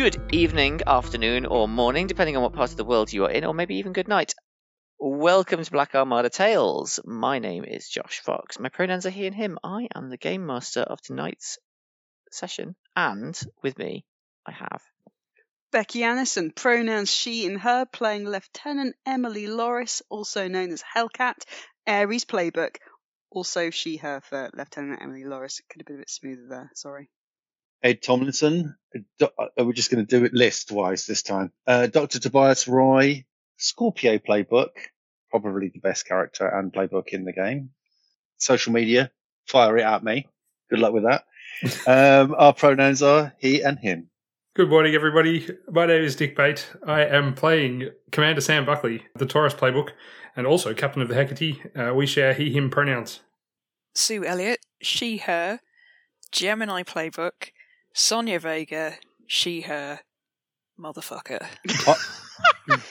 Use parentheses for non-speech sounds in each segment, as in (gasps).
Good evening, afternoon, or morning, depending on what part of the world you are in, or maybe even good night. Welcome to Black Armada Tales. My name is Josh Fox. My pronouns are he and him. I am the game master of tonight's session, and with me, I have. Becky Annison, pronouns she and her, playing Lieutenant Emily Loris, also known as Hellcat, Aries Playbook, also she, her for Lieutenant Emily Loris. Could have been a bit smoother there, sorry. Ed Tomlinson. Do- uh, We're just going to do it list wise this time. Uh, Dr. Tobias Roy, Scorpio playbook, probably the best character and playbook in the game. Social media, fire it at me. Good luck with that. (laughs) um, our pronouns are he and him. Good morning, everybody. My name is Nick Bate. I am playing Commander Sam Buckley, the Taurus playbook, and also Captain of the Hecate. Uh, we share he, him pronouns. Sue Elliott, she, her, Gemini Playbook, Sonia Vega, she, her, motherfucker. (laughs)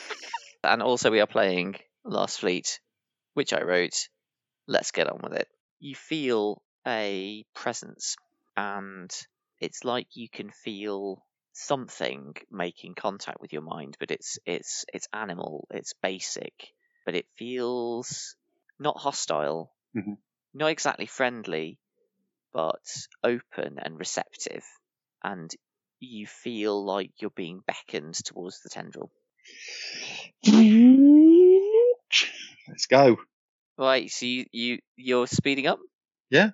And also, we are playing Last Fleet, which I wrote. Let's get on with it. You feel a presence, and it's like you can feel something making contact with your mind, but it's it's it's animal, it's basic, but it feels not hostile, Mhm. not exactly friendly, but open and receptive, and you feel like you're being beckoned towards the tendril. Let's go. Right, so you, you you're speeding up. Yeah,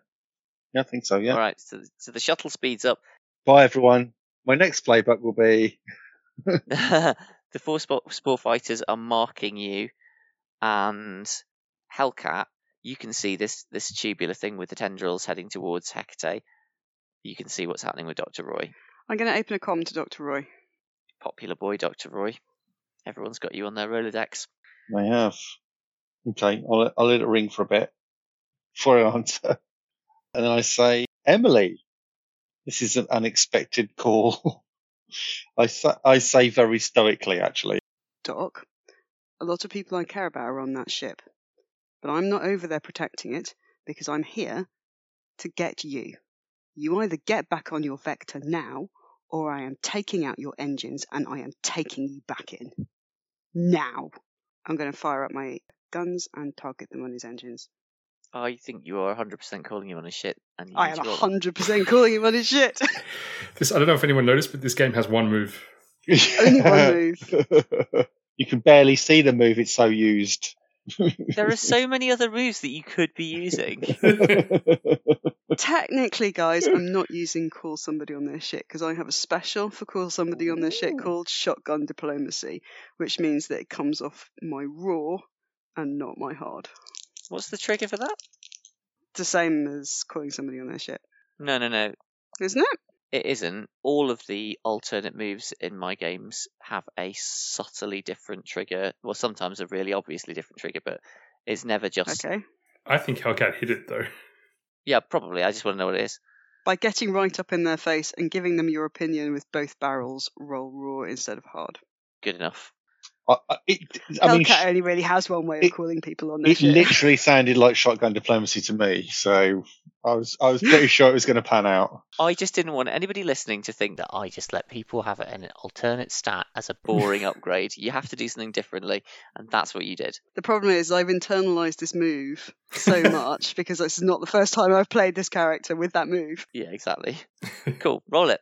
yeah I think so. Yeah. All right, so so the shuttle speeds up. Bye, everyone. My next playbook will be (laughs) (laughs) the four sport, spore fighters are marking you, and Hellcat. You can see this this tubular thing with the tendrils heading towards Hecate. You can see what's happening with Doctor Roy. I'm going to open a com to Dr. Roy. Popular boy, Doctor Roy. Everyone's got you on their Rolodex. I have. Okay, I'll, I'll let it ring for a bit before I answer. And then I say, Emily, this is an unexpected call. (laughs) I, sa- I say very stoically, actually. Doc, a lot of people I care about are on that ship, but I'm not over there protecting it because I'm here to get you. You either get back on your vector now, or I am taking out your engines and I am taking you back in. Now. I'm going to fire up my guns and target them on his engines. I think you are 100% calling him on his shit. And you I am to 100% calling him on his shit. (laughs) This I don't know if anyone noticed, but this game has one move. Only one move. (laughs) you can barely see the move, it's so used. There are so many other moves that you could be using. Technically, guys, I'm not using call somebody on their shit because I have a special for call somebody on their shit called shotgun diplomacy, which means that it comes off my raw and not my hard. What's the trigger for that? The same as calling somebody on their shit, No, no, no. isn't it? It isn't. All of the alternate moves in my games have a subtly different trigger. Well, sometimes a really obviously different trigger, but it's never just. Okay. I think Hellcat hit it though. Yeah, probably. I just want to know what it is. By getting right up in their face and giving them your opinion with both barrels, roll raw instead of hard. Good enough. I, I- it, I mean, only really has one way of it- calling people on their it shit. literally sounded like shotgun diplomacy to me, so I was I was pretty sure it was going to pan out. I just didn't want anybody listening to think that I just let people have an alternate stat as a boring (laughs) upgrade. You have to do something differently, and that's what you did. The problem is I've internalized this move so (laughs) much because this is not the first time I've played this character with that move. Yeah, exactly. (laughs) cool. Roll it.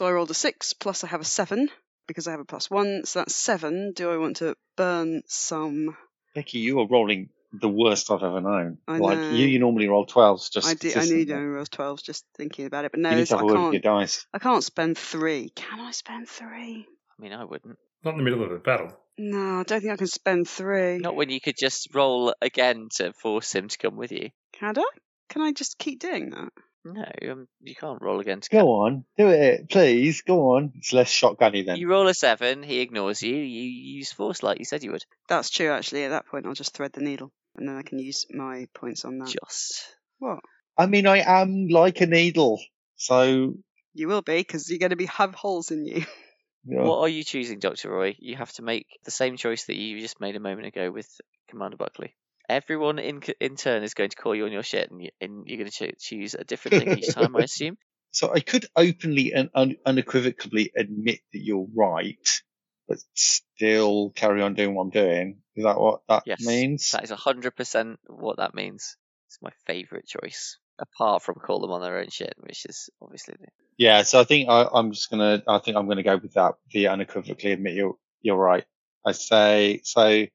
So I rolled a six, plus I have a seven because I have a plus one. So that's seven. Do I want to burn some? Becky, you are rolling the worst I've ever known. I like know. you, you normally roll twelves. Just I do. I consistently. need only rolls twelves. Just thinking about it, but no, You need to I have a word with your can't. dice. I can't spend three. Can I spend three? I mean, I wouldn't. Not in the middle of a battle. No, I don't think I can spend three. Not when you could just roll again to force him to come with you. Can I? Can I just keep doing that? No, um, you can't roll again to Go on, do it, please. Go on. It's less shotgunny then. You roll a seven, he ignores you. You use force like you said you would. That's true. Actually, at that point, I'll just thread the needle, and then I can use my points on that. Just. What? I mean, I am like a needle, so You will be because you're going to be have holes in you. (laughs) you know, What are you choosing, Dr. Roy? You have to make the same choice that you just made a moment ago with Commander Buckley. Everyone in in turn is going to call you on your shit, and, you, and you're going to cho- choose a different thing each time, I (laughs) assume. So I could openly and un- unequivocally admit that you're right, but still carry on doing what I'm doing. Is that what that Yes, means? That is hundred percent what that means. It's my favourite choice, apart from call them on their own shit, which is obviously the Yeah, so I think I, I'm just gonna. I think I'm gonna go with that. The unequivocally admit you're you're right. I say so.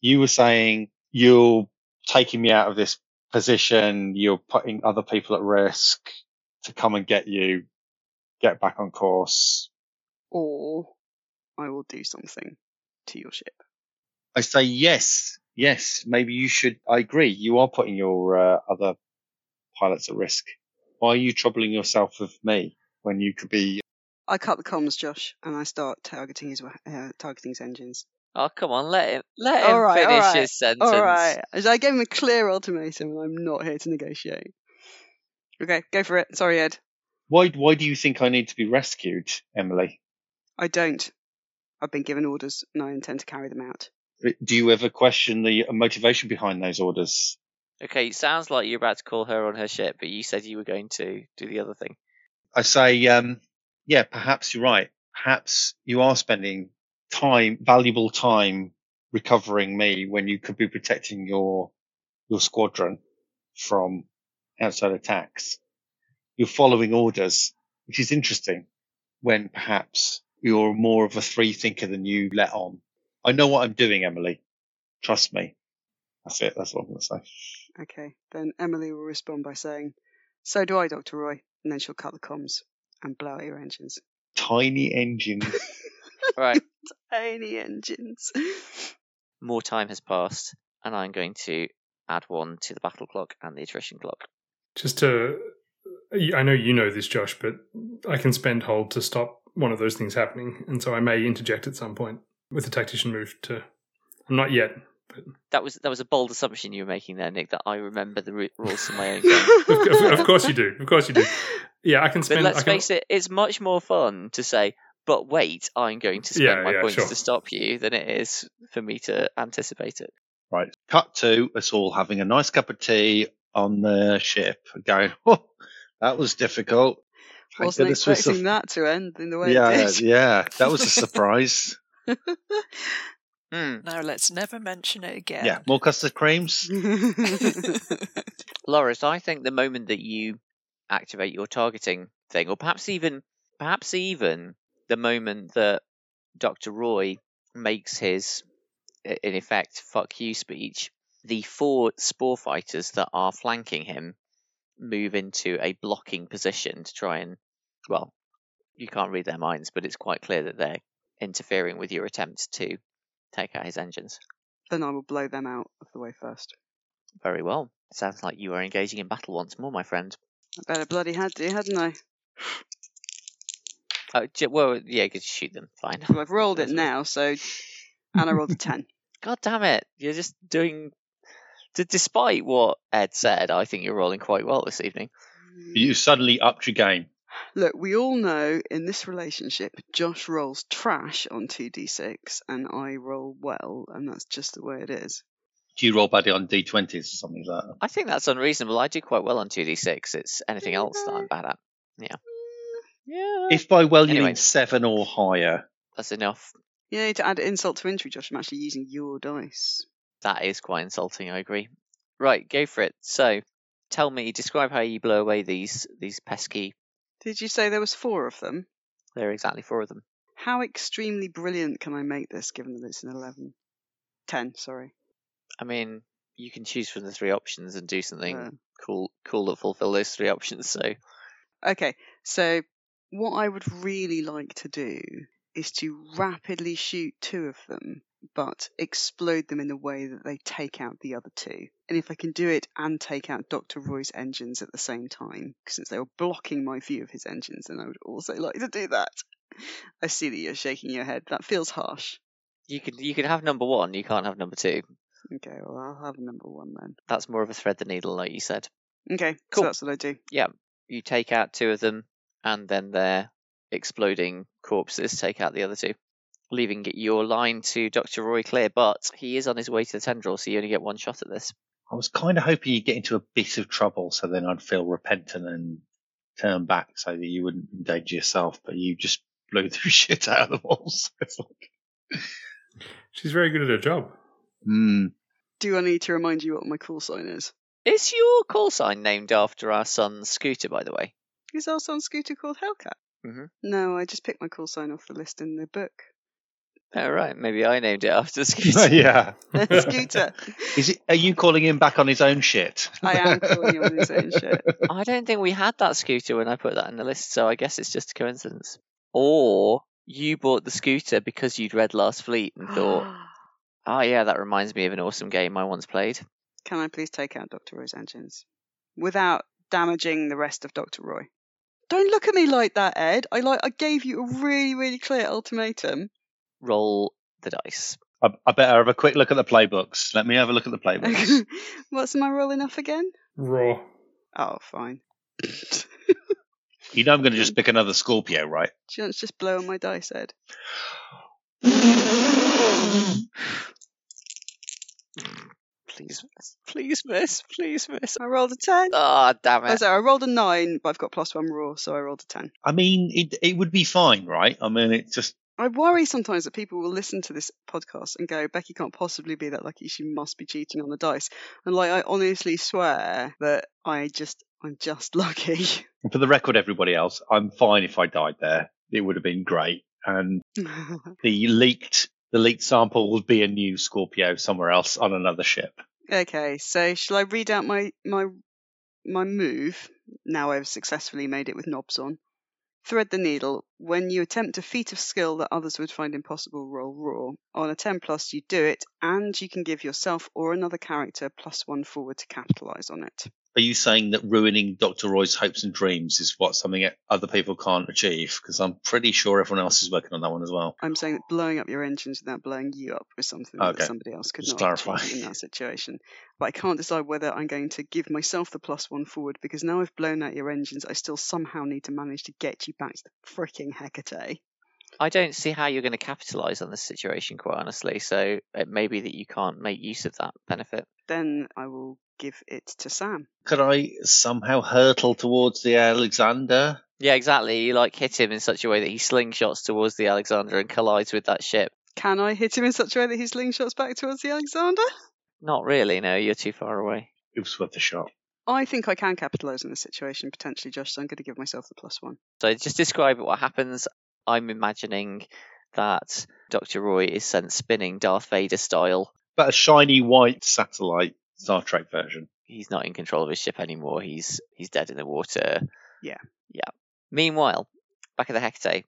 You were saying you're taking me out of this position. You're putting other people at risk to come and get you, get back on course. or I will do something to your ship. I say yes, yes. Maybe you should. I agree. You are putting your uh, other pilots at risk. Why are you troubling yourself with me when you could be? I cut the comms, Josh, and I start targeting his uh, targeting his engines. Oh come on, let him let him All right, all finish right, his sentence. All right, I gave him a clear ultimatum, and I'm not here to negotiate. Okay, go for it. Sorry, Ed. Why? Why do you think I need to be rescued, Emily? I don't. I've been given orders, and I intend to carry them out. Do you ever question the motivation behind those orders? Okay, it sounds like you're about to call her on her shit, but you said you were going to do the other thing. I say, um, yeah, perhaps you're right. Perhaps you are spending time, valuable time recovering me when you could be protecting your, your squadron from outside attacks. You're following orders, which is interesting when perhaps you're more of a free thinker than you let on. I know what I'm doing, Emily. Trust me. That's it. That's what I'm going to say. Okay, then Emily will respond by saying, "So do I, Doctor Roy," and then she'll cut the comms and blow out your engines. Tiny engines. (laughs) Right, Tiny engines. (laughs) more time has passed, and I'm going to add one to the battle clock and the attrition clock. Just to, I know you know this, Josh, but I can spend hold to stop one of those things happening, and so I may interject at some point with a tactician move to. I'm not yet, but That was that was a bold assumption you were making there, Nick. That I remember the rules for my own (laughs) game. of, of- of course you do. Of course you do. (laughs) Yeah, I can But spend. let's I can, face it, it's much more fun to say, "But wait, I'm going to spend Yeah, my yeah, points sure. to stop you," than it is for me to anticipate it. Right. Cut to us all having a nice cup of tea on the ship, going, (laughs) oh, that was difficult. Thank Wasn't goodness for expecting some- that to end in the way Yeah, it did. yeah, that was a (laughs) surprise. Hmm. Now let's never mention it again. yeah, more custard creams. (laughs) Loris, I think the moment that you activate your targeting thing, or perhaps even perhaps even the moment that Dr. Roy makes his in effect fuck you speech, the four spore fighters that are flanking him move into a blocking position to try and well, you can't read their minds, but it's quite clear that they're interfering with your attempt to take out his engines. then I will blow them out of the way first. Very well. Sounds like you are engaging in battle once more, my friend. I better bloody had to, hadn't I? Oh, j- well, yeah, you could shoot them. Fine. Well, I've rolled (laughs) it now, so and I rolled a ten. God damn it! You're just doing. D- despite what Ed said, I think you're rolling quite well this evening. You suddenly upped your game. Look, we all know in this relationship, Josh rolls trash on 2d6 and I roll well, and that's just the way it is. Do you roll badly on d20s or something like that? I think that's unreasonable. I do quite well on 2d6. It's anything else that I'm bad at. Yeah. Yeah. If by well you Anyway. mean seven or higher, That's enough. You need to add insult to injury, Josh. I'm actually using your dice. That is quite insulting, I agree. Right, go for it. So, tell me, describe how you blow away these these pesky. Did you say there was four of them? There are exactly four of them. How extremely brilliant can I make this, given that it's an 11? 10, sorry. I mean, you can choose from the three options and do something Uh, cool, cool that fulfill those three options. So, Okay, so what I would really like to do is to rapidly shoot two of them, but explode them in a way that they take out the other two. And if I can do it and take out Dr. Roy's engines at the same time, since they were blocking my view of his engines, then I would also like to do that. I see that you're shaking your head. That feels harsh. you can you can have number one. You can't have number two. Okay, well, I'll have number one then. That's more of a thread the needle, like you said. Okay, Cool. so that's what I do. Yeah, you take out two of them, and then their exploding corpses take out the other two. leaving your line to Dr. Roy clear, but he is on his way to the tendril, so you only get one shot at this. I was kind of hoping you'd get into a bit of trouble, so then I'd feel repentant and turn back so that you wouldn't endanger yourself, but you just blew the (laughs) shit out of the walls. (laughs) It's like, She's very good at her job. hmm. Do I need to remind you what my call sign is? Is your call sign named after our son Scooter, by the way? Is our son Scooter called Hellcat? Mhm. No, I just picked my call sign off the list in the book. Oh, right. Maybe I named it after (laughs) Scooter. yeah. (laughs) Scooter. Is it, are you calling him back on his own shit? I am calling him on his own shit. (laughs) I don't think we had that scooter when I put that in the list, so I guess it's just a coincidence. Or you bought the scooter because you'd read Last Fleet and thought, oh, (gasps) yeah, that reminds me of an awesome game I once played. Can I please take out Dr. Roy's engines without damaging the rest of Dr. Roy? Don't look at me like that, Ed. I like I gave you a really, really clear ultimatum. Roll the dice. I, I better have a quick look at the playbooks. Let me have a look at the playbooks. (laughs) What's my rolling off again? Raw. Oh, fine. you know I'm going to just pick another Scorpio, right? Do you want to just blow on my dice, Ed? (laughs) Please miss. Please miss. Please miss. I rolled a 10. Ah, damn Oh, it. sorry, I rolled a 9, but I've got plus 1 raw, so I rolled a 10. I mean, it it would be fine, right? I mean, it just I worry sometimes that people will listen to this podcast and go, Becky can't possibly be that lucky. She must be cheating on the dice. And like, I honestly swear that I just, I'm just (laughs) lucky. for the record, everybody else, I'm fine if I died there. It would have been great, and (laughs) the leaked the leaked sample would be a new Scorpio somewhere else on another ship. Okay, so shall I read out my, my, my move? Now I've successfully made it with knobs on. Thread the needle. When you attempt a feat of skill that others would find impossible, roll raw. On a 10 plus, you do it, and you can give yourself or another character plus one forward to capitalize on it. Are you saying that ruining Dr. Roy's hopes and dreams is what something other people can't achieve? Because I'm pretty sure everyone else is working on that one as well. I'm saying that blowing up your engines without blowing you up was something Okay. that somebody else could Just not clarify. achieve in that situation. But I can't decide whether I'm going to give myself the plus one forward because now I've blown out your engines, I still somehow need to manage to get you back to the freaking Hecate. I don't see how you're going to capitalize on this situation, quite honestly. So it may be that you can't make use of that benefit. Then I will give it to Sam. Could I somehow hurtle towards the Alexander? Yeah, exactly. You like hit him in such a way that he slingshots towards the Alexander and collides with that ship. Can I hit him in such a way that he slingshots back towards the Alexander? Not really. No, you're too far away. It was worth a shot. I think I can capitalise on this situation potentially, Josh, so I'm going to give myself the plus one. So just describe what happens. I'm imagining that Dr. Roy is sent spinning Darth Vader style. But a shiny white satellite Star Trek version. He's not in control of his ship anymore. He's he's dead in the water. Yeah. Yeah. Meanwhile, back at the Hecate,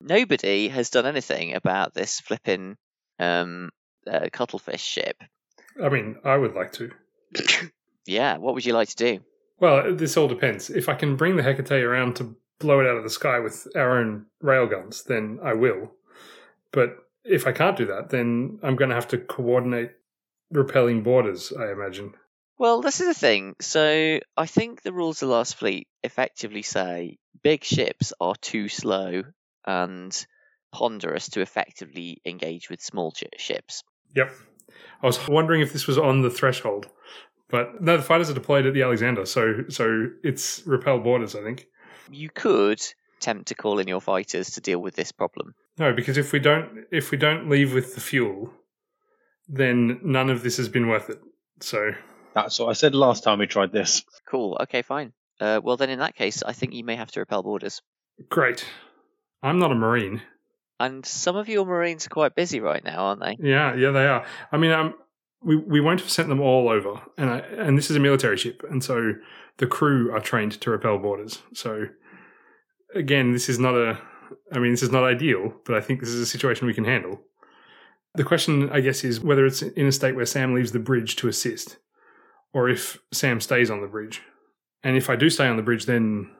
nobody has done anything about this flipping um, uh, cuttlefish ship. I mean, I would like to. (coughs) Yeah, what would you like to do? Well, this all depends. If I can bring the Hecate around to blow it out of the sky with our own railguns, then I will. But if I can't do that, then I'm going to have to coordinate repelling boarders, I imagine. Well, this is the thing. So I think the rules of Last Fleet effectively say big ships are too slow and ponderous to effectively engage with small sh- ships. Yep. I was wondering if this was on the threshold. But no, the fighters are deployed at the Alexander, so so it's repel boarders, I think. You could attempt to call in your fighters to deal with this problem. No, because if we don't if we don't leave with the fuel, then none of this has been worth it. So That's what I said last time we tried this. Cool. Okay, fine. Uh, well, then in that case, I think you may have to repel boarders. great. I'm not a marine. And some of your Marines are quite busy right now, aren't they? Yeah, yeah, they are. I mean, um, we we won't have sent them all over, and I, and this is a military ship, and so the crew are trained to repel boarders. So again, this is not a. I mean, this is not ideal, but I think this is a situation we can handle. The question, I guess, is whether it's in a state where Sam leaves the bridge to assist, or if Sam stays on the bridge. And if I do stay on the bridge, then,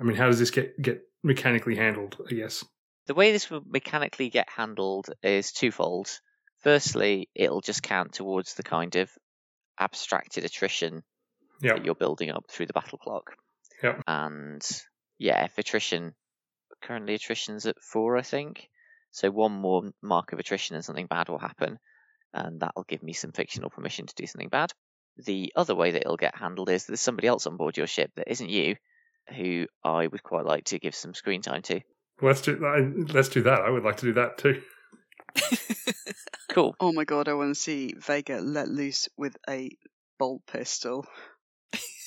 I mean, how does this get get mechanically handled? I guess. The way this will mechanically get handled is twofold. Firstly, it'll just count towards the kind of abstracted attrition Yeah. that you're building up through the battle clock. Yep. And yeah, if attrition currently attrition's at four, I think. So one more mark of attrition and something bad will happen, and that'll give me some fictional permission to do something bad. The other way that it'll get handled is there's somebody else on board your ship that isn't you, who I would quite like to give some screen time to. Let's do let's do that. I would like to do that too. (laughs) Cool. (laughs) Oh my god, I want to see Vega let loose with a bolt pistol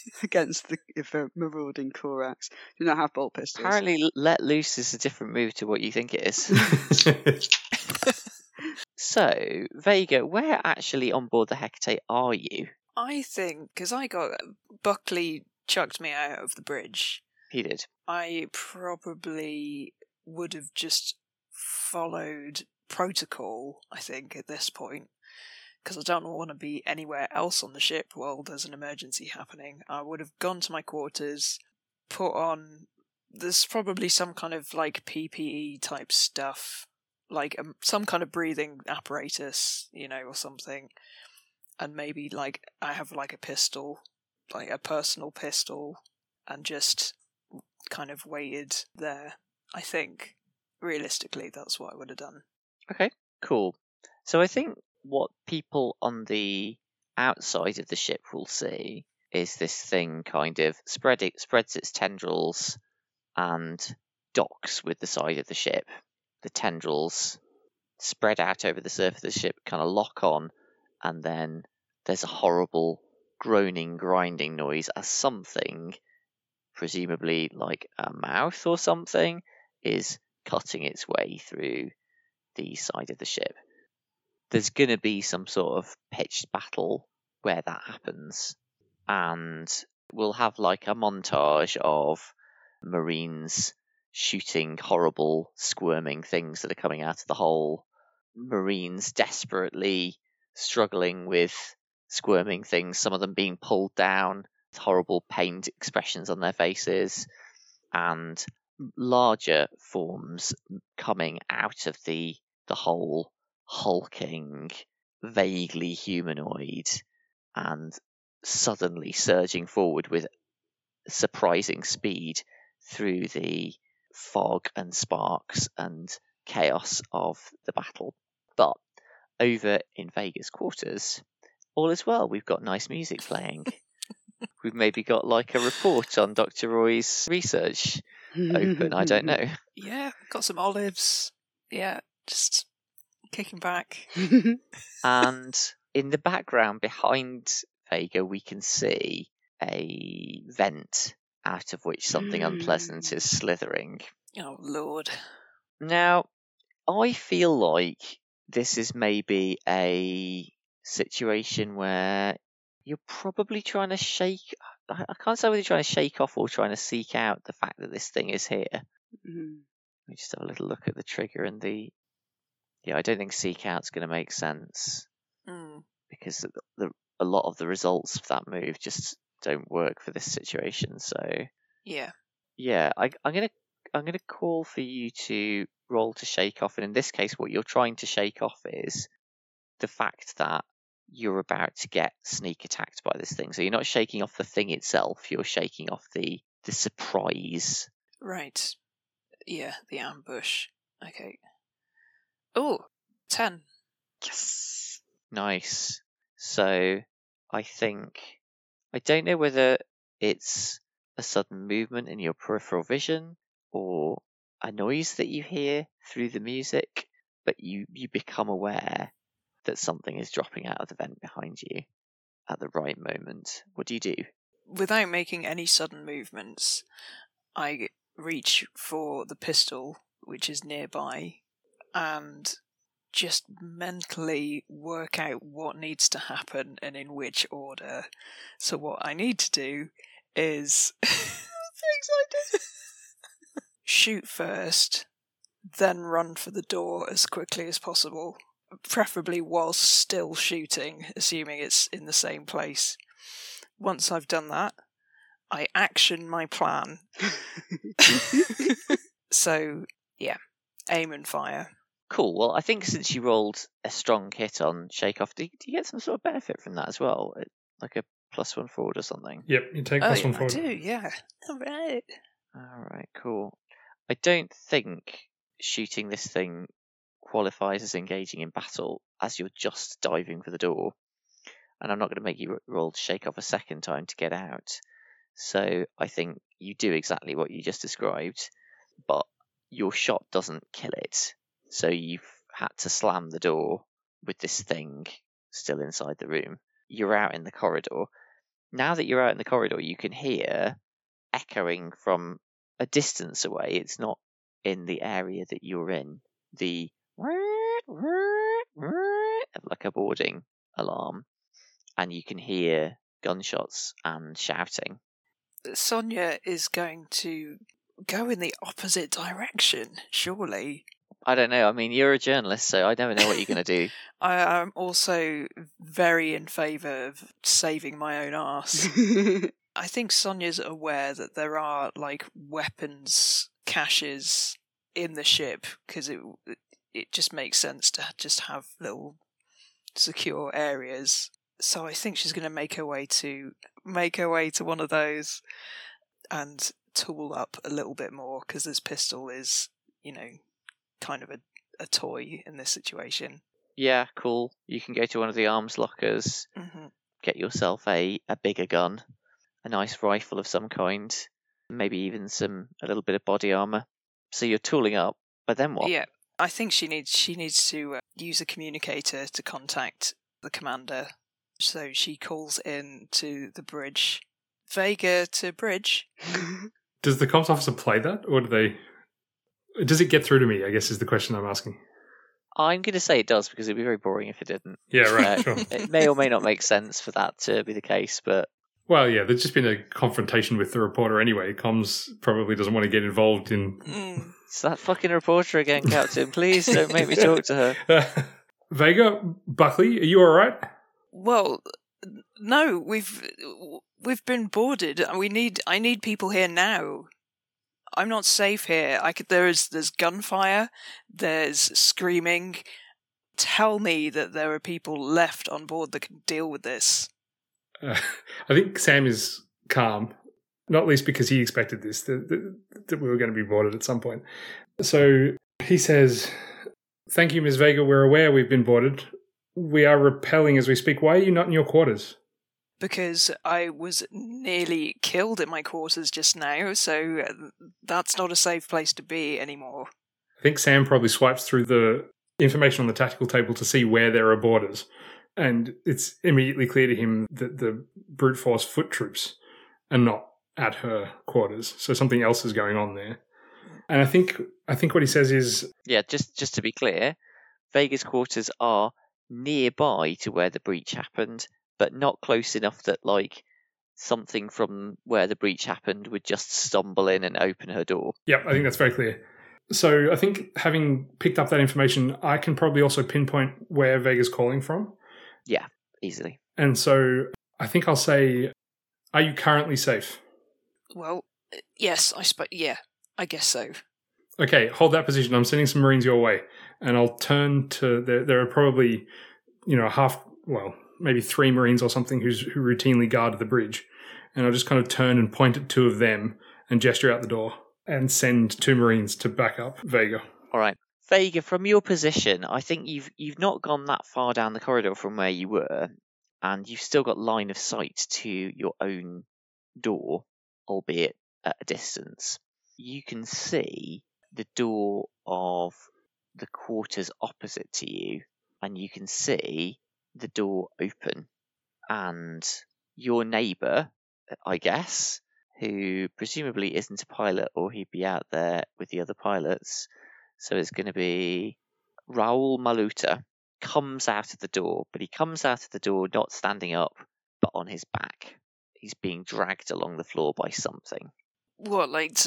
(laughs) against the if a marauding Corax. Do not have bolt pistols. Apparently, let loose is a different move to what you think it is. (laughs) (laughs) so, Vega, where actually on board the Hecate are you? I think because I got Buckley chucked me out of the bridge. He did. I probably would have just followed protocol. I think at this point because I don't want to be anywhere else on the ship while there's an emergency happening. I would have gone to my quarters, put on. There's probably some kind of like PPE type stuff, like um, some kind of breathing apparatus, you know, or something. And maybe like I have like a pistol, like a personal pistol, and just kind of waited there. I think realistically, that's what I would have done. Okay, cool. So I think what people on the outside of the ship will see is this thing kind of spread it, spreads its tendrils and docks with the side of the ship. The tendrils spread out over the surface of the ship, kind of lock on, and then there's a horrible groaning, grinding noise as something, presumably like a mouth or something, is cutting its way through the side of the ship. There's going to be some sort of pitched battle where that happens, and we'll have like a montage of Marines shooting horrible, squirming things that are coming out of the hole. Marines desperately struggling with squirming things, some of them being pulled down, horrible pained expressions on their faces, and larger forms coming out of the the hole, hulking, vaguely humanoid, and suddenly surging forward with surprising speed through the fog and sparks and chaos of the battle. But over in Vegas quarters, all is well. We've got nice music playing. (laughs) We've maybe got like a report on Dr. Roy's research open. I don't (laughs) know. Yeah, got some olives. Yeah, just kicking back. (laughs) (laughs) And in the background behind Vega, we can see a vent out of which something unpleasant is slithering. Oh lord. Now, I feel like this is maybe a situation where you're probably trying to shake. I can't say whether you're trying to shake off or trying to seek out the fact that this thing is here. Mhm. Let me just have a little look at the trigger and the. Yeah, I don't think seek out's going to make sense Mm. because the, the, a lot of the results of that move just don't work for this situation. So Yeah. yeah, I, I'm gonna I'm gonna call for you to roll to shake off, and in this case, what you're trying to shake off is the fact that you're about to get sneak attacked by this thing. So you're not shaking off the thing itself; you're shaking off the the surprise. Right. Yeah, the ambush. Okay. Oh, 10. Yes, nice. So I think I don't know whether it's a sudden movement in your peripheral vision or a noise that you hear through the music, but you, you become aware that something is dropping out of the vent behind you at the right moment. What do you do? Without making any sudden movements, I reach for the pistol, which is nearby, and just mentally work out what needs to happen and in which order. So, what I need to do is. (laughs) I'm! Shoot first, then run for the door as quickly as possible, preferably whilst still shooting, assuming it's in the same place. Once I've done that, I action my plan. (laughs) (laughs) so, yeah, aim and fire. Cool. Well, I think since you rolled a strong hit on Shake Off, do, do you get some sort of benefit from that as well? Uh, Like a plus one forward or something? Yep, you take Oh, plus yeah, one I forward. do, yeah. All right. All right, cool. I don't think shooting this thing qualifies as engaging in battle as you're just diving for the door. And I'm not going to make you roll to shake off a second time to get out. So I think you do exactly what you just described, but your shot doesn't kill it. So you've had to slam the door with this thing still inside the room. You're out in the corridor. Now that you're out in the corridor, you can hear echoing from a distance away. It's not in the area that you're in. The (laughs) like a boarding alarm, and you can hear gunshots and shouting. Sonia is going to go in the opposite direction, surely. I don't know. I mean, you're a journalist, so I never know what you're going to do. (laughs) I am also very in favour of saving my own arse. (laughs) I think Sonia's aware that there are like weapons caches in the ship because it it just makes sense to just have little secure areas. So I think she's going to make her way to make her way to one of those and tool up a little bit more because this pistol is, you know, kind of a, a toy in this situation. Yeah, cool. You can go to one of the arms lockers, hmm get yourself a, a bigger gun, a nice rifle of some kind, maybe even some a little bit of body armor. So you're tooling up, but then what? Yeah, I think she needs she needs to uh, use a communicator to contact the commander. So she calls in to the bridge. Vega to bridge. (laughs) (laughs) Does the comms officer play that, or do they? Does it get through to me? I guess is the question I'm asking. I'm going to say it does because it'd be very boring if it didn't. Yeah, right. Uh, sure. It may or may not make sense for that to be the case, but Well, yeah, there's just been a confrontation with the reporter anyway. Comms probably doesn't want to get involved in. Mm. it's that fucking reporter again, Captain. Please don't make me talk to her. (laughs) Vega, Buckley, are you all right? Well, no, we've we've been boarded. and We need I need people here now. I'm not safe here. I could, there is there's gunfire, there's screaming. Tell me that there are people left on board that can deal with this. Uh, I think Sam is calm, not least because he expected this that, that, that we were going to be boarded at some point. So he says, "Thank you, Ms. Vega. We're aware we've been boarded. We are repelling as we speak. Why are you not in your quarters?" Because I was nearly killed in my quarters just now, so uh, that's not a safe place to be anymore. I think Sam probably swipes through the information on the tactical table to see where there are boarders. And it's immediately clear to him that the brute force foot troops are not at her quarters. So something else is going on there. And I think I think what he says is Yeah, just just to be clear, Vega's quarters are nearby to where the breach happened, but not close enough that like something from where the breach happened would just stumble in and open her door. Yep, I think that's very clear. So I think having picked up that information, I can probably also pinpoint where Vega's calling from. Yeah, easily. And so I think I'll say, are you currently safe? Well, uh, yes, I suppose. Yeah, I guess so. Okay, hold that position. I'm sending some Marines your way. And I'll turn to there there are probably, you know, half well, maybe three Marines or something who's who routinely guard the bridge. And I'll just kind of turn and point at two of them and gesture out the door and send two Marines to back up Vega. All right. Vega, from your position, I think you've you've not gone that far down the corridor from where you were, and you've still got line of sight to your own door, albeit at a distance. You can see the door of the quarters opposite to you, and you can see the door open, and your neighbour, I guess, who presumably isn't a pilot, or he'd be out there with the other pilots. So it's going to be Raul Maluta comes out of the door, but he comes out of the door not standing up, but on his back. He's being dragged along the floor by something. What, like,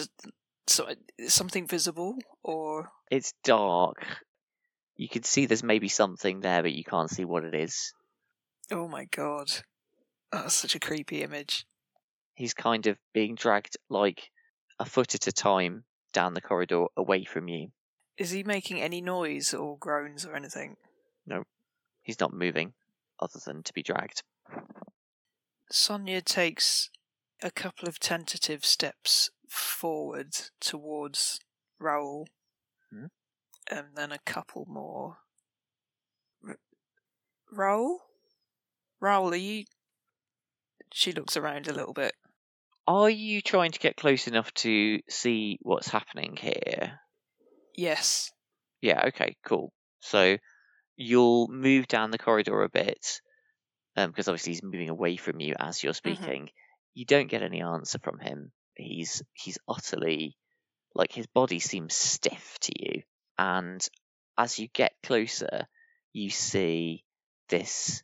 so uh, something visible, or It's dark. You can see there's maybe something there, but you can't see what it is. oh my god, that's such a creepy image. He's kind of being dragged like a foot at a time down the corridor away from you. Is he making any noise or groans or anything? No. He's not moving other than to be dragged. Sonia takes a couple of tentative steps forward towards Raoul Hmm. And then a couple more. R- Raoul? Raoul, are you. She looks around a little bit. Are you trying to get close enough to see what's happening here? Yes. Yeah, okay, cool. So you'll move down the corridor a bit, um, because obviously he's moving away from you as you're speaking. You don't get any answer from him. He's he's utterly like his body seems stiff to you, and as you get closer, you see this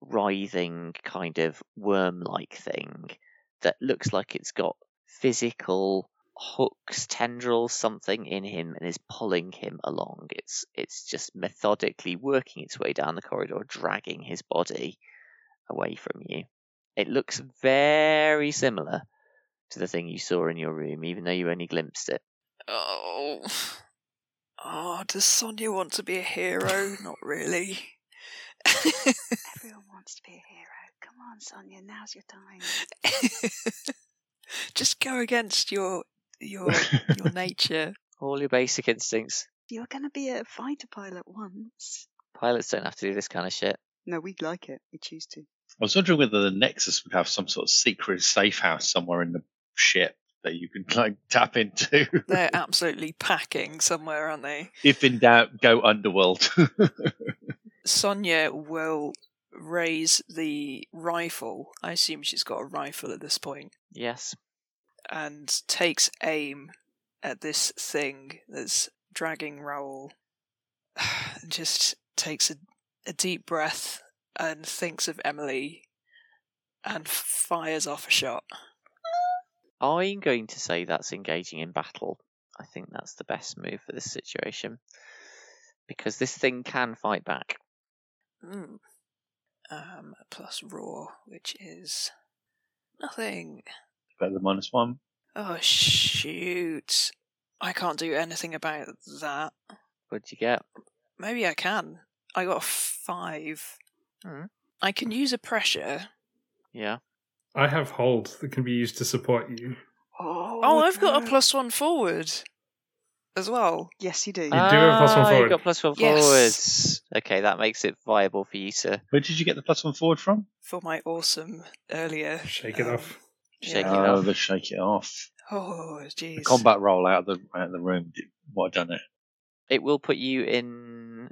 writhing kind of worm-like thing that looks like it's got physical hooks, tendrils, something in him and is pulling him along. It's it's just methodically working its way down the corridor, dragging his body away from you. It looks very similar to the thing you saw in your room, even though you only glimpsed it. Oh. Oh, does Sonia want to be a hero? Not really. (laughs) Everyone wants to be a hero. Come on, Sonia, now's your time. (laughs) Just go against your your (laughs) your nature. All your basic instincts. You're going to be a fighter pilot once. Pilots don't have to do this kind of shit. No, we like it. We choose to. I was wondering whether the Nexus would have some sort of secret safe house somewhere in the ship that you can (laughs) like tap into. They're absolutely packing somewhere, aren't they? if in doubt, go underworld. (laughs) Sonia will raise the rifle. I assume she's got a rifle at this point, Yes. and takes aim at this thing that's dragging Raoul. (sighs) Just takes a, a deep breath and thinks of Emily and fires off a shot. I'm going to say that's engaging in battle. I think that's the best move for this situation. Because this thing can fight back. Mm. Um, plus raw, which is nothing. Better than minus one. Oh shoot! I can't do anything about that. What'd you get? Maybe I can. I got a five. Hmm. I can use a pressure. Yeah. I have hold that can be used to support you. Oh, Oh, I've got a plus one forward as well. Yes, you do. You do have plus one Ah, forward. You got plus one Yes. forwards. Okay, that makes it viable for you to Where did you get the plus one forward from? for my awesome earlier. Shake it um, off. shake Yeah. it oh, off. the shake it off. Oh, jeez. The combat roll out of the out of the room. Did, what done it? It will put you in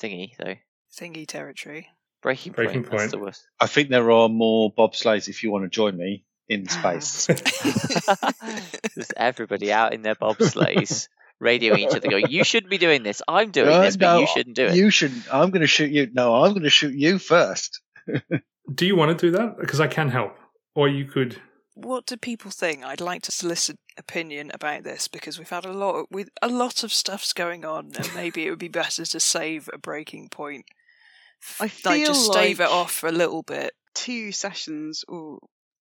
thingy though. thingy territory. Breaking, Breaking point. That's the worst. I think there are more bobsleighs if you want to join me in (laughs) space. (laughs) (laughs) There's everybody out in their bobsleighs, radioing each other, going, "You shouldn't be doing this. I'm doing Uh, this, but no, you shouldn't do it." You shouldn't. I'm going to shoot you. No, I'm going to shoot you first. Do you want to do that? Because I can help. Or you could. what do people think? I'd like to solicit opinion about this because we've had a lot of, with a lot of stuff's going on, and maybe it would be better to save a breaking point. I feel like just stave it off for a little bit. Two sessions or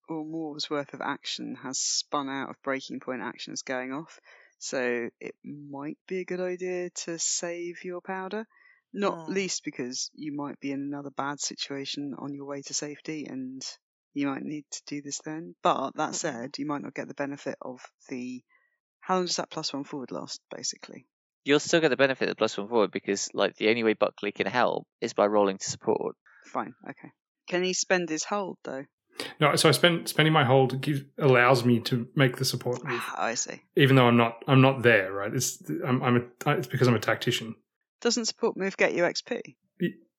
or more's worth of action has spun out of breaking point actions going off. So it might be a good idea to save your powder. Not Hmm. least because you might be in another bad situation on your way to safety and you might need to do this then. But that Mhm. said, you might not get the benefit of the how long does that plus one forward last, basically? You'll still get the benefit of the plus one forward because, like, the only way Buckley can help is by rolling to support. Fine, okay. Can he spend his hold though? No, so I spend spending my hold gives, allows me to make the support move, Ah, I see. even though I'm not I'm not there. Right? It's I'm, I'm a, it's because I'm a tactician. Doesn't support move get you XP?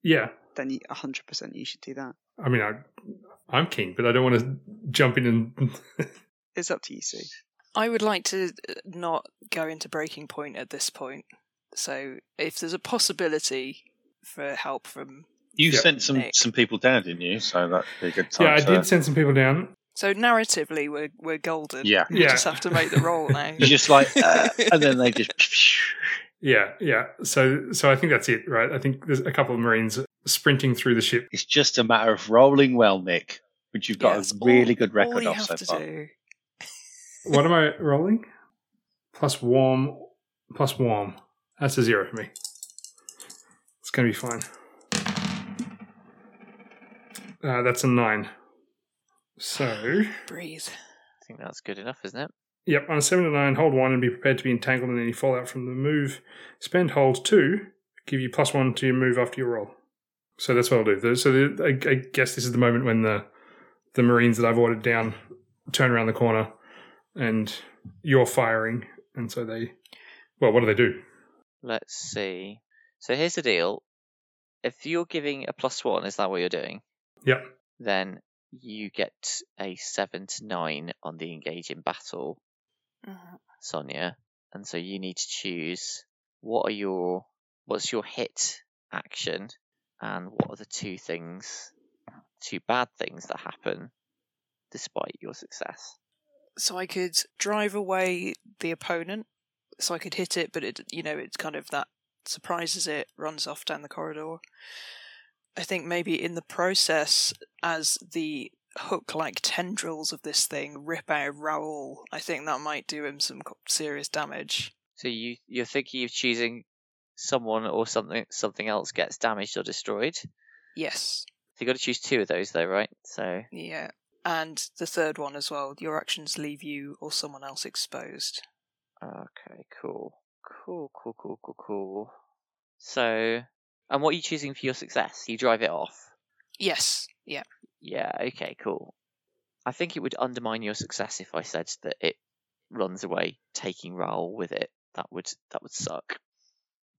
Yeah, Then you 100% you should do that. I mean I I'm keen, but I don't want to jump in and It's up to you, Sue. I would like to uh, not go into breaking point at this point. So if there's a possibility for help from You Yeah. sent some Nick. some people down, didn't you? So that'd be a good time. yeah, I to- did send some people down. so narratively we're we're golden. Yeah. We Yeah. just have to make the roll (laughs) now. You just like, uh, (laughs) and then they just. (laughs) Yeah, yeah. So so I think that's it, right? I think there's a couple of Marines sprinting through the ship. It's just a matter of rolling well, Nick, which you've got Yeah, a really all- good all record you of have so to far. do. What am I rolling? Plus warm, plus warm. That's a zero for me. It's going to be fine. Uh, that's a nine. So, Breathe. I think that's good enough, isn't it? Yep, on a 7 to 9, hold 1 and be prepared to be entangled in any fallout from the move. Spend hold 2, give you plus 1 to your move after your roll. So that's what I'll do. So the, I, I guess this is the moment when the the Marines that I've ordered down turn around the corner and you're firing. And so they, well, what do they do? Let's see. So here's the deal. If you're giving a plus one, is that what you're doing? Yep. Then you get a seven to nine on the engage in battle, Mhm. Sonia. And so you need to choose what are your what's your hit action and what are the two things two bad things that happen despite your success. So I could drive away the opponent. So I could hit it, but it, you know, it's kind of that surprises it, runs off down the corridor. I think maybe in the process, as the hook-like tendrils of this thing rip out Raoul, I think that might do him some serious damage. So you you're thinking of choosing someone or something something else gets damaged or destroyed. Yes, So you got to choose two of those though, right? So yeah. And the third one as well. Your actions leave you or someone else exposed. okay, cool, cool, cool, cool, cool, cool. So, and what are you choosing for your success? You drive it off. Yes, yeah. Yeah. Okay. Cool. I think it would undermine your success if I said that it runs away, taking Raoul with it. That would that would suck.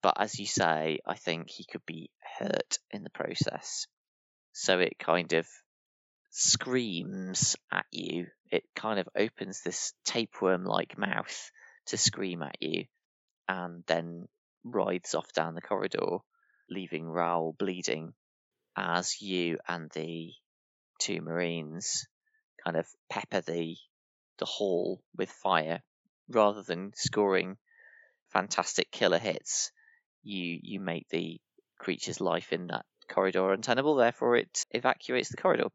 But as you say, I think he could be hurt in the process. So it kind of screams at you. It kind of opens this tapeworm like mouth to scream at you and then writhes off down the corridor, leaving Raoul bleeding as you and the two Marines kind of pepper the the hall with fire rather than scoring fantastic killer hits. You you make the creature's life in that corridor untenable, therefore it evacuates the corridor.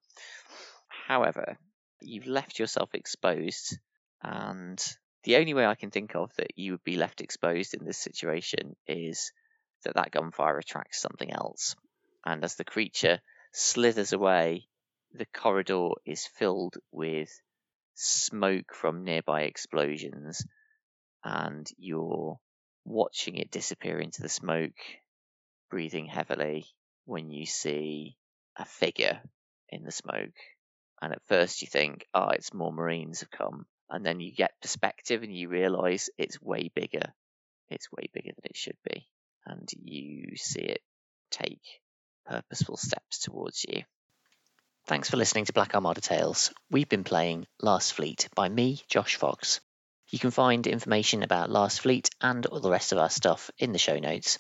However, you've left yourself exposed, and the only way I can think of that you would be left exposed in this situation is that that gunfire attracts something else. And as the creature slithers away, the corridor is filled with smoke from nearby explosions, and you're watching it disappear into the smoke, breathing heavily when you see a figure in the smoke. And at first you think, oh, it's more Marines have come. And then you get perspective and you realize it's way bigger. It's way bigger than it should be. And you see it take purposeful steps towards you. Thanks for listening to Black Armada Tales. We've been playing Last Fleet by me, Josh Fox. You can find information about Last Fleet and all the rest of our stuff in the show notes.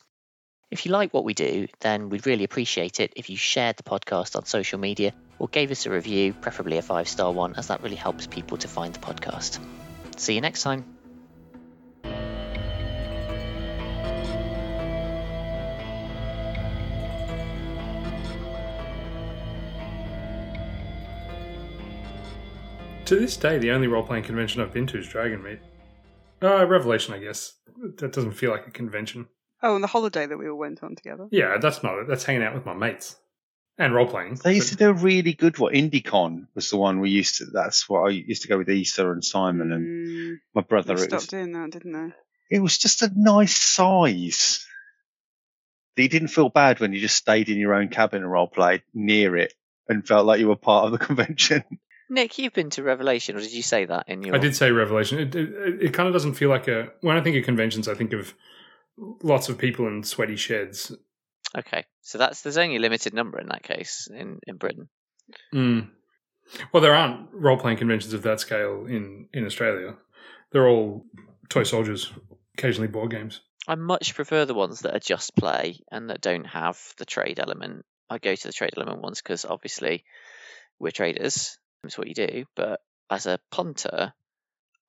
If you like what we do, then we'd really appreciate it if you shared the podcast on social media or gave us a review, preferably a five star one, as that really helps people to find the podcast. See you next time. To this day, the only role playing convention I've been to is Dragonmeet. Uh, Revelation, I guess. That doesn't feel like a convention. Oh, and the holiday that we all went on together. Yeah, that's not it. That's hanging out with my mates and role playing. They used to do a really good one. IndieCon was the one we used to. That's what I used to go with Esther and Simon and Mm, my brother. they It was, stopped doing that, didn't they? it was just a nice size. You didn't feel bad when you just stayed in your own cabin and role played near it and felt like you were part of the (laughs) convention. Nick, you've been to Revelation, or did you say that in your? I did say Revelation. It, it, it kind of doesn't feel like a. When I think of conventions, I think of lots of people in sweaty sheds. Okay, so that's there's only a limited number in that case in in Britain. Mm. Well, there aren't role playing conventions of that scale in, in Australia. They're all toy soldiers, occasionally board games. I much prefer the ones that are just play and that don't have the trade element. I go to the trade element ones because obviously we're traders. It's what you do. But as a punter,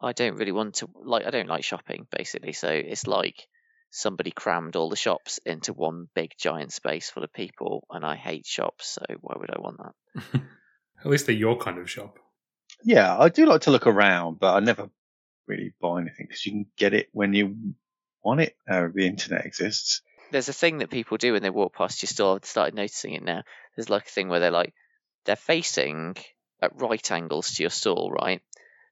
I don't really want to like. I don't like shopping basically. So it's like somebody crammed all the shops into one big giant space full of people, and I hate shops. So why would I want that? (laughs) At least they're your kind of shop. Yeah, I do like to look around, but I never really buy anything because you can get it when you want it. Uh, the internet exists. there's a thing that people do when they walk past your store. I've started noticing it now. There's like a thing where they're like they're facing at right angles to your stall, right?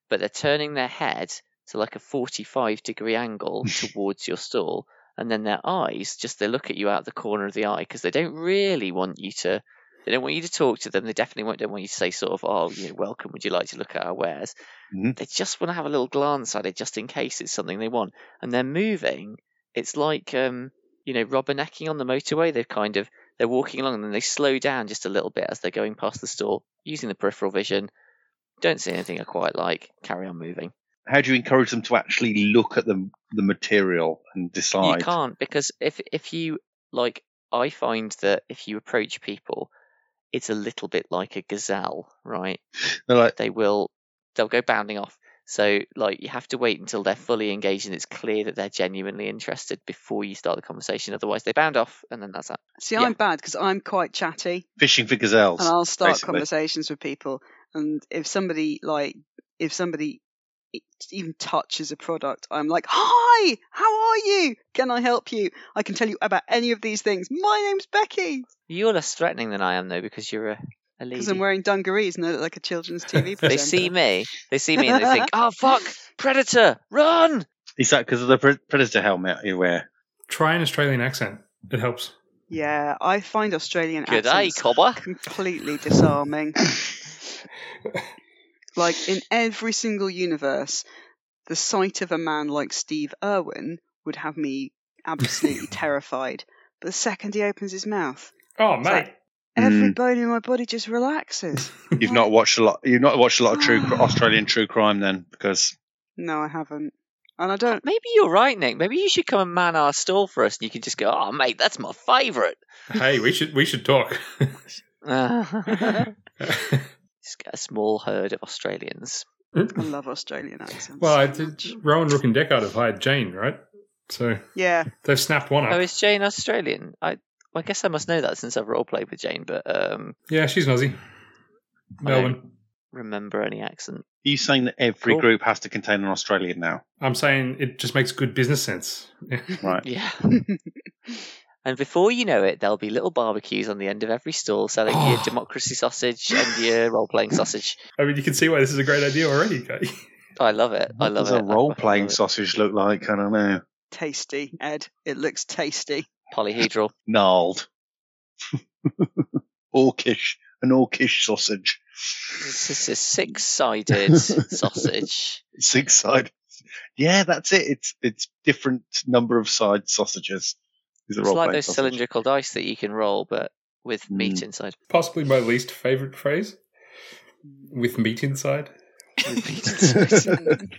But they're turning their head so like a 45 degree angle (laughs) towards your stall, and then their eyes just they look at you out the corner of the eye because they don't really want you to. They don't want you to talk to them. They definitely won't, don't want you to say sort of, "Oh, you know, welcome. Would you like to look at our wares?" Mhm. They just want to have a little glance at it, just in case it's something they want. And they're moving. It's like, um, you know, rubbernecking on the motorway. They're kind of they're walking along and then they slow down just a little bit as they're going past the store, using the peripheral vision. Don't see anything I quite like. Carry on moving. How do you encourage them to actually look at the the material and decide? You can't because if if you like, I find that if you approach people, it's a little bit like a gazelle, right? They're like, They will they'll go bounding off. So like you have to wait until they're fully engaged and it's clear that they're genuinely interested before you start the conversation. Otherwise, they bound off and then that's that. See, Yeah. I'm bad because I'm quite chatty, fishing for gazelles. and I'll start basically. conversations with people. And if somebody like, if somebody even touches a product, I'm like, "Hi, how are you? Can I help you? I can tell you about any of these things. My name's Becky." You're less threatening than I am though because you're a, a lady. Because I'm wearing dungarees and I look like a children's TV presenter. (laughs) they see me, they see me and they think, (laughs) "Oh fuck, predator, run!" Is that because of the pre- predator helmet you wear? Try an Australian accent. It helps. Yeah, I find Australian Good day, accents cobber. completely disarming. (laughs) like in every single universe, the sight of a man like Steve Irwin would have me absolutely (laughs) terrified. But the second he opens his mouth, Oh, It's mate. like- every mm. bone in my body just relaxes. (laughs) (laughs) You've not watched a lot. You've not watched a lot of true (sighs) Australian true crime then, because No, I haven't. And I don't. Maybe you're right, Nick. Maybe you should come and man our stall for us, and you can just go, "Oh, mate, that's my favourite." hey, we should we should talk. Ah. Just get a small herd of Australians. I love Australian accents. well, I so did. Rowan, Rook, and Decard have hired Jane, right? So Yeah, they've snapped one up. Oh, is Jane Australian? I, I guess I must know that since I've role played with Jane, but um, yeah, she's an Aussie. Melbourne. remember any accent. are you saying that every Cool. group has to contain an Australian now? I'm saying it just makes good business sense. (laughs) Right. Yeah. (laughs) and before you know it, there'll be little barbecues on the end of every stall selling your Oh. (gasps) democracy sausage and your role playing sausage. I mean, you can see why this is a great idea already, Kay. Oh, I love it. I love it. What does it. a I role playing sausage look like? I don't know. tasty, Ed. It looks tasty. Polyhedral. (laughs) Gnarled. (laughs) orcish. An orcish sausage. This is a six sided (laughs) sausage. Six sided. Yeah, that's it. It's it's different number of side sausages. Is a It's like those sausage. cylindrical dice that you can roll, but with meat Mm. inside. Possibly my least favorite phrase. With meat inside. With meat inside. (laughs) (laughs)